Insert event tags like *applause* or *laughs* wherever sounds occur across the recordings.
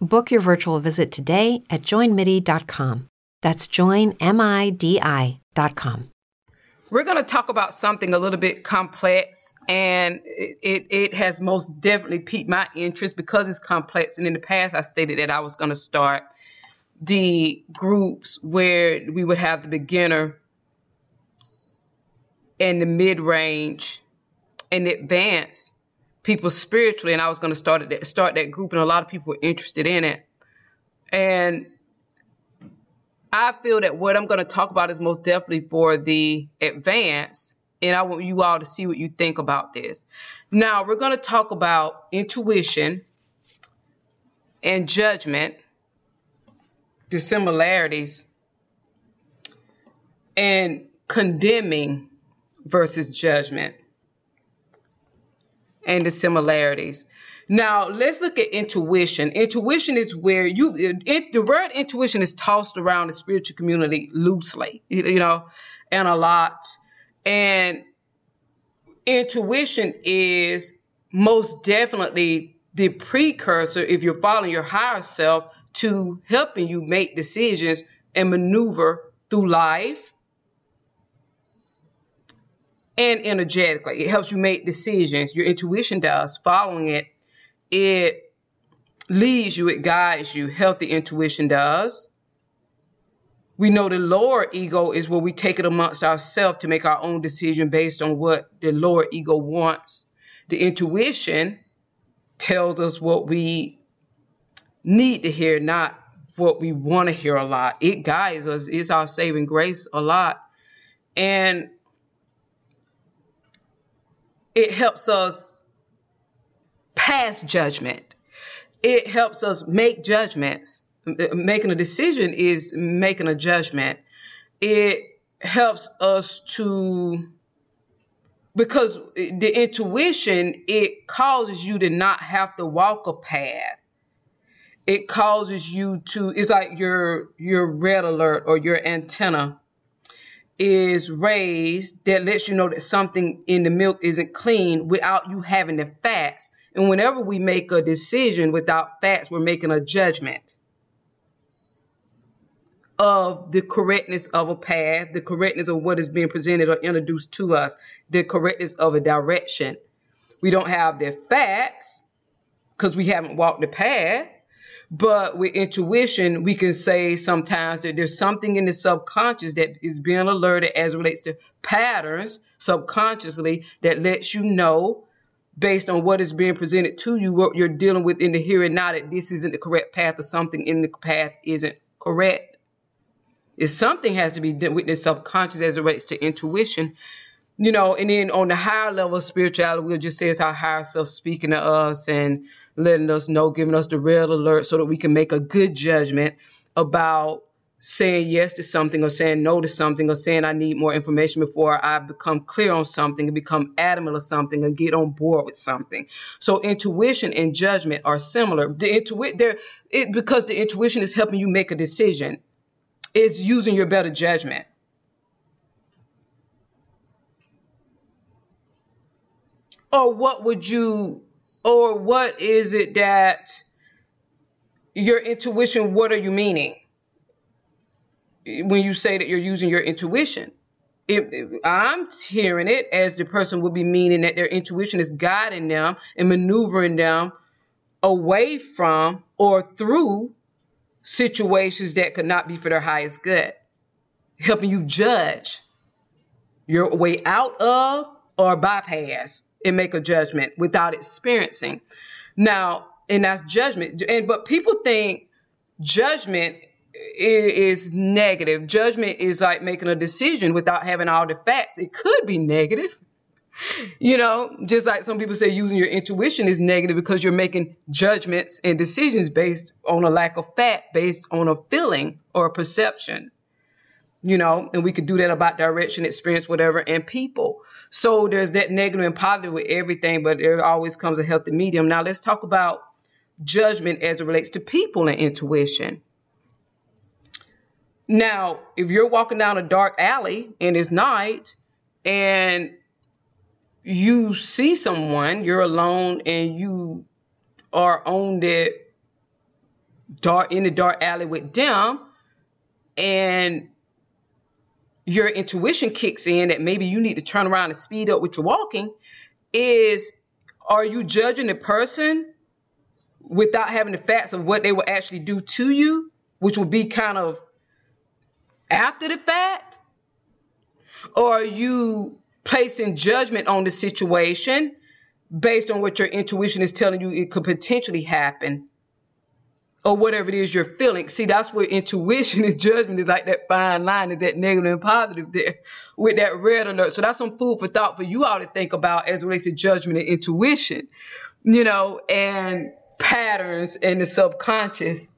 Book your virtual visit today at joinmidi.com. That's joinmidi.com. We're going to talk about something a little bit complex, and it, it has most definitely piqued my interest because it's complex. And in the past, I stated that I was going to start the groups where we would have the beginner and the mid range and advanced people spiritually, and I was going to start that start that group, and a lot of people were interested in it. And I feel that what I'm going to talk about is most definitely for the advanced, and I want you all to see what you think about this. Now, we're going to talk about intuition and judgment, dissimilarities, and condemning versus judgment, and the similarities. Now, let's look at intuition. Intuition is where you, it, the word intuition is tossed around the spiritual community loosely, you know, and a lot. And intuition is most definitely the precursor, if you're following your higher self, to helping you make decisions and maneuver through life and energetically. It helps you make decisions. Your intuition does. Following it it leads you, it guides you. Healthy intuition does. We know the lower ego is where we take it amongst ourselves to make our own decision based on what the lower ego wants. The intuition tells us what we need to hear, not what we want to hear a lot. It guides us, it's our saving grace a lot. And it helps us pass judgment. It helps us make judgments. Making a decision is making a judgment. It helps us to because the intuition it causes you to not have to walk a path it causes you to it's like your your red alert or your antenna is raised that lets you know that something in the milk isn't clean without you having the facts and whenever we make a decision without facts, we're making a judgment of the correctness of a path, the correctness of what is being presented or introduced to us, the correctness of a direction. We don't have the facts because we haven't walked the path. But with intuition, we can say sometimes that there's something in the subconscious that is being alerted as relates to patterns subconsciously that lets you know based on what is being presented to you, what you're dealing with in the here and now, that this isn't the correct path or something in the path isn't correct. If something has to be done with the subconscious as it relates to intuition. You know, and then on the higher level of spirituality, we'll just say it's our higher self speaking to us and letting us know, giving us the red alert so that we can make a good judgment about saying yes to something or saying no to something or saying I need more information before I become clear on something and become adamant of something and get on board with something. So intuition and judgment are similar. The intuition there it because the intuition is helping you make a decision. It's using your better judgment. Or what would you or what is it that your intuition what are you meaning? when you say that you're using your intuition. If, I'm hearing it as the person would be meaning that their intuition is guiding them and maneuvering them away from or through situations that could not be for their highest good, helping you judge your way out of or bypass and make a judgment without experiencing. Now, and that's judgment. And but people think judgment is negative. Judgment is like making a decision without having all the facts. It could be negative. *laughs* You know, just like some people say using your intuition is negative because you're making judgments and decisions based on a lack of fact, based on a feeling or a perception. You know, and we could do that about direction, experience, whatever, and people. So there's that negative and positive with everything, but there always comes a healthy medium. Now let's talk about judgment as it relates to people and intuition. Now, if you're walking down a dark alley and it's night and you see someone, you're alone and you are on that dark in the dark alley with them and your intuition kicks in that maybe you need to turn around and speed up with your walking is are you judging the person without having the facts of what they will actually do to you which will be kind of after the fact? Or are you placing judgment on the situation based on what your intuition is telling you it could potentially happen? Or whatever it is you're feeling. See, that's where intuition *laughs* and judgment is like that fine line, is that negative and positive there with that red alert. So that's some food for thought for you all to think about as relates to judgment and intuition, you know, and patterns and the subconscious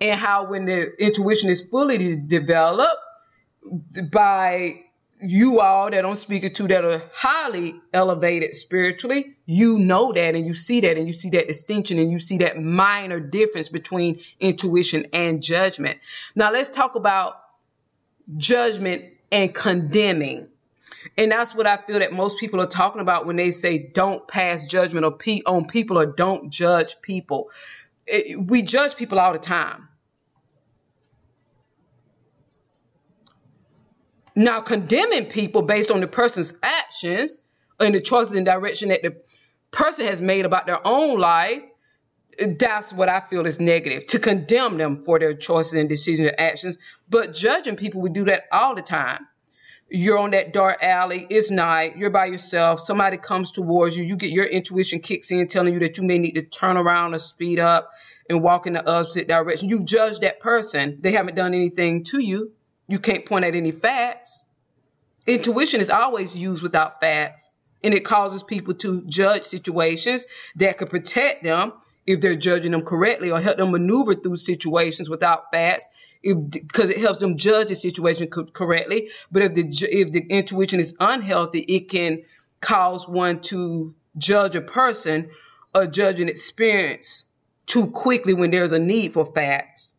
and how when the intuition is fully developed by you all that I'm speaking to that are highly elevated spiritually, you know that and you see that and you see that distinction and you see that minor difference between intuition and judgment. Now let's talk about judgment and condemning. And that's what I feel that most people are talking about when they say don't pass judgment on people or don't judge people. we judge people all the time. Now, condemning people based on the person's actions and the choices and direction that the person has made about their own life, that's what I feel is negative. To condemn them for their choices and decisions and actions. But judging people, we do that all the time. You're on that dark alley, it's night, you're by yourself, somebody comes towards you, you get your intuition kicks in telling you that you may need to turn around or speed up and walk in the opposite direction. You've judged that person. They haven't done anything to you. You can't point at any facts. Intuition is always used without facts, and it causes people to judge situations that could protect them if they're judging them correctly or help them maneuver through situations without facts because it helps them judge the situation co- correctly but if the if the intuition is unhealthy it can cause one to judge a person or judge an experience too quickly when there's a need for facts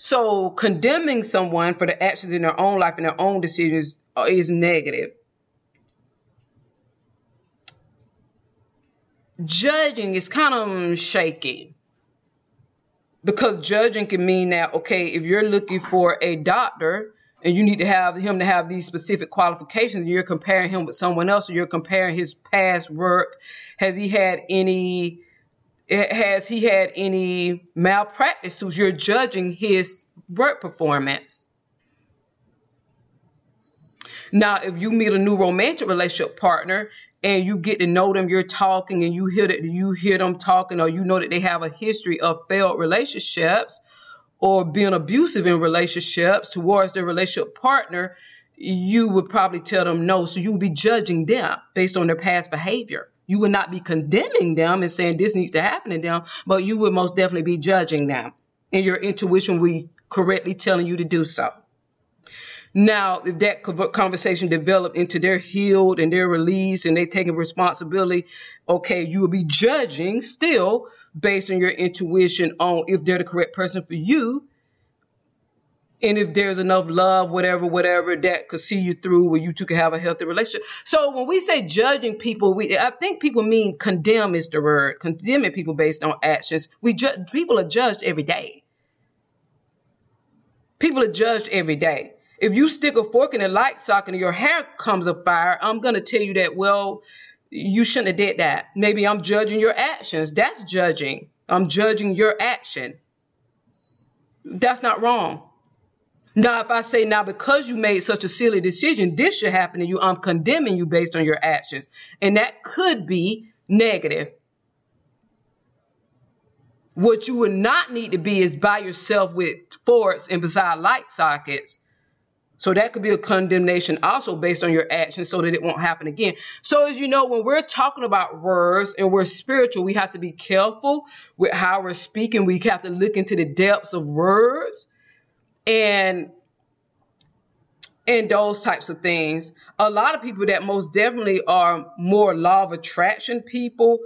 so condemning someone for the actions in their own life and their own decisions uh, is negative. Judging is kind of shaky because judging can mean that okay, if you're looking for a doctor and you need to have him to have these specific qualifications, and you're comparing him with someone else, or you're comparing his past work, has he had any has he had any malpractice suits? You're judging his work performance. Now, if you meet a new romantic relationship partner and you get to know them, you're talking and you hear that you hear them talking, or you know that they have a history of failed relationships, or being abusive in relationships towards their relationship partner, you would probably tell them no. So you would be judging them based on their past behavior. You would not be condemning them and saying this needs to happen to them, but you would most definitely be judging them. And your intuition will be correctly telling you to do so. Now, if that conversation developed into they're healed and they're released and they're taking responsibility, okay, you will be judging still based on your intuition on if they're the correct person for you. And if there's enough love, whatever, whatever, that could see you through where you two can have a healthy relationship. So when we say judging people, we I think people mean condemn is the word, condemning people based on actions. We judge people are judged every day. People are judged every day. If you stick a fork in a light socket and your hair comes afire, I'm to tell you that, well, you shouldn't have did that. Maybe I'm judging your actions. That's judging. I'm judging your action. That's not wrong. Now, if I say now because you made such a silly decision, this should happen to you, I'm condemning you based on your actions. And that could be negative. What you would not need to be is by yourself with forks and beside light sockets so that could be a condemnation also based on your actions so that it won't happen again. So as you know, when we're talking about words and we're spiritual, we have to be careful with how we're speaking. We have to look into the depths of words and and those types of things. A lot of people that most definitely are more law of attraction people,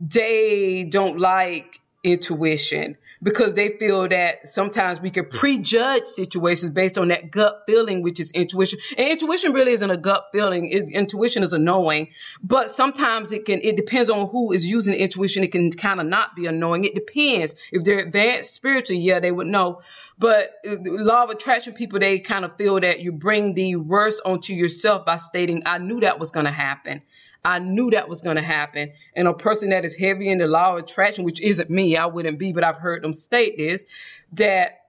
they don't like intuition because they feel that sometimes we can prejudge situations based on that gut feeling, which is intuition. And intuition really isn't a gut feeling. It, intuition is a knowing, but sometimes it can, it depends on who is using intuition. It can kind of not be a knowing. It depends. If they're advanced spiritually, yeah, they would know. But uh, law of attraction people, they kind of feel that you bring the worst onto yourself by stating, I knew that was going to happen. I knew that was going to happen. And a person that is heavy in the law of attraction, which isn't me, I wouldn't be, but I've heard them state this, that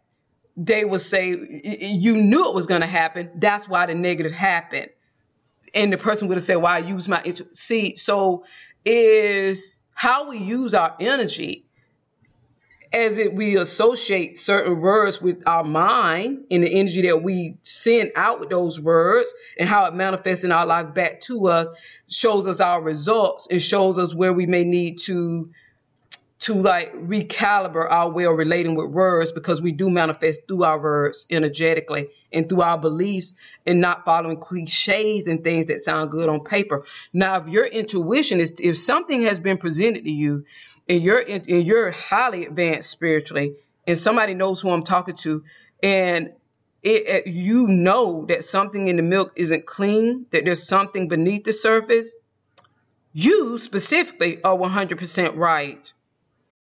they would say, you knew it was going to happen. That's why the negative happened. And the person would have said, why well, I use my, see, so is how we use our energy as it we associate certain words with our mind and the energy that we send out with those words and how it manifests in our life back to us shows us our results. And shows us where we may need to to like recalibrate our way of relating with words because we do manifest through our words energetically and through our beliefs and not following cliches and things that sound good on paper. Now, if your intuition is, if something has been presented to you and you're and you're highly advanced spiritually, and somebody knows who I'm talking to, and it, it, you know that something in the milk isn't clean, that there's something beneath the surface, you specifically are 100% right.